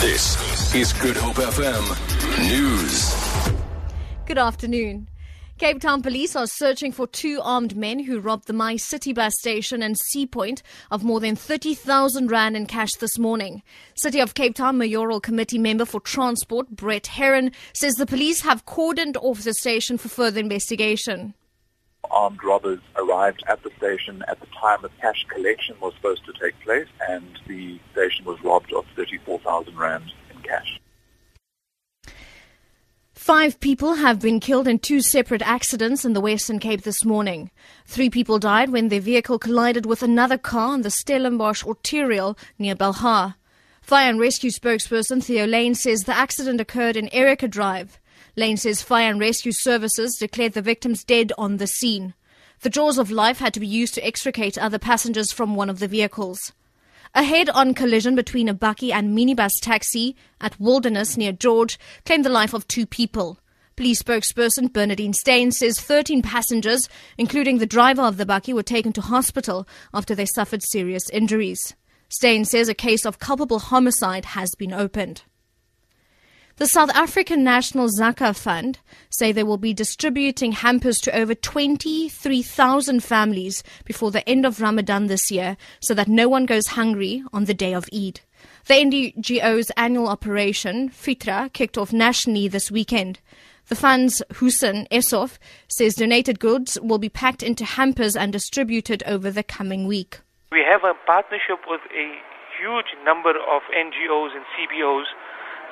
This is Good Hope FM News. Good afternoon. Cape Town police are searching for two armed men who robbed the MyCity bus station and Sea Point of more than 30,000 rand in cash this morning. City of Cape Town Mayoral Committee member for Transport, Brett Herron, says the police have cordoned off the station for further investigation armed robbers arrived at the station at the time the cash collection was supposed to take place and the station was robbed of 34,000 rand in cash. Five people have been killed in two separate accidents in the Western Cape this morning. Three people died when their vehicle collided with another car on the Stellenbosch arterial near Belhar. Fire and Rescue spokesperson Theo Layne says the accident occurred in Erica Drive. Layne says fire and rescue services declared the victims dead on the scene. The jaws of life had to be used to extricate other passengers from one of the vehicles. A head-on collision between a bakkie and minibus taxi at Wilderness near George claimed the life of two people. Police spokesperson Bernardine Steyn says 13 passengers, including the driver of the bakkie, were taken to hospital after they suffered serious injuries. Steyn says a case of culpable homicide has been opened. The South African National Zakah Fund say they will be distributing hampers to over 23,000 families before the end of Ramadan this year so that no one goes hungry on the day of Eid. The NGO's annual operation, Fitra, kicked off nationally this weekend. The fund's Hussein Esof says donated goods will be packed into hampers and distributed over the coming week. We have a partnership with a huge number of NGOs and CBOs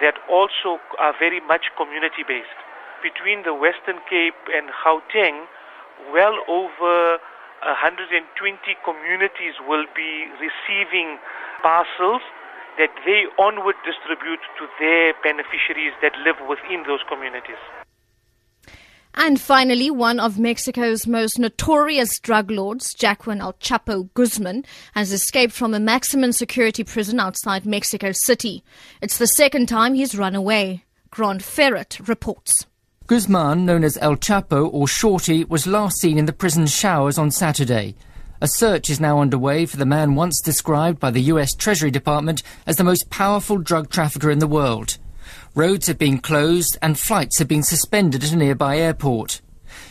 that also are very much community based. Between the Western Cape and Gauteng, well over 120 communities will be receiving parcels that they onward distribute to their beneficiaries that live within those communities. And finally, one of Mexico's most notorious drug lords, Joaquin El Chapo Guzman, has escaped from a maximum security prison outside Mexico City. It's the second time he's run away. Grant Ferrett reports. Guzman, known as El Chapo or Shorty, was last seen in the prison showers on Saturday. A search is now underway for the man once described by the US Treasury Department as the most powerful drug trafficker in the world. Roads have been closed and flights have been suspended at a nearby airport.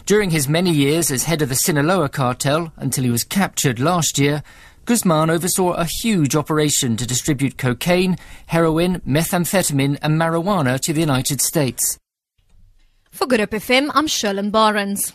During his many years as head of the Sinaloa cartel, until he was captured last year, Guzman oversaw a huge operation to distribute cocaine, heroin, methamphetamine and marijuana to the United States. For Good Hope FM, I'm Sherlyn Barnes.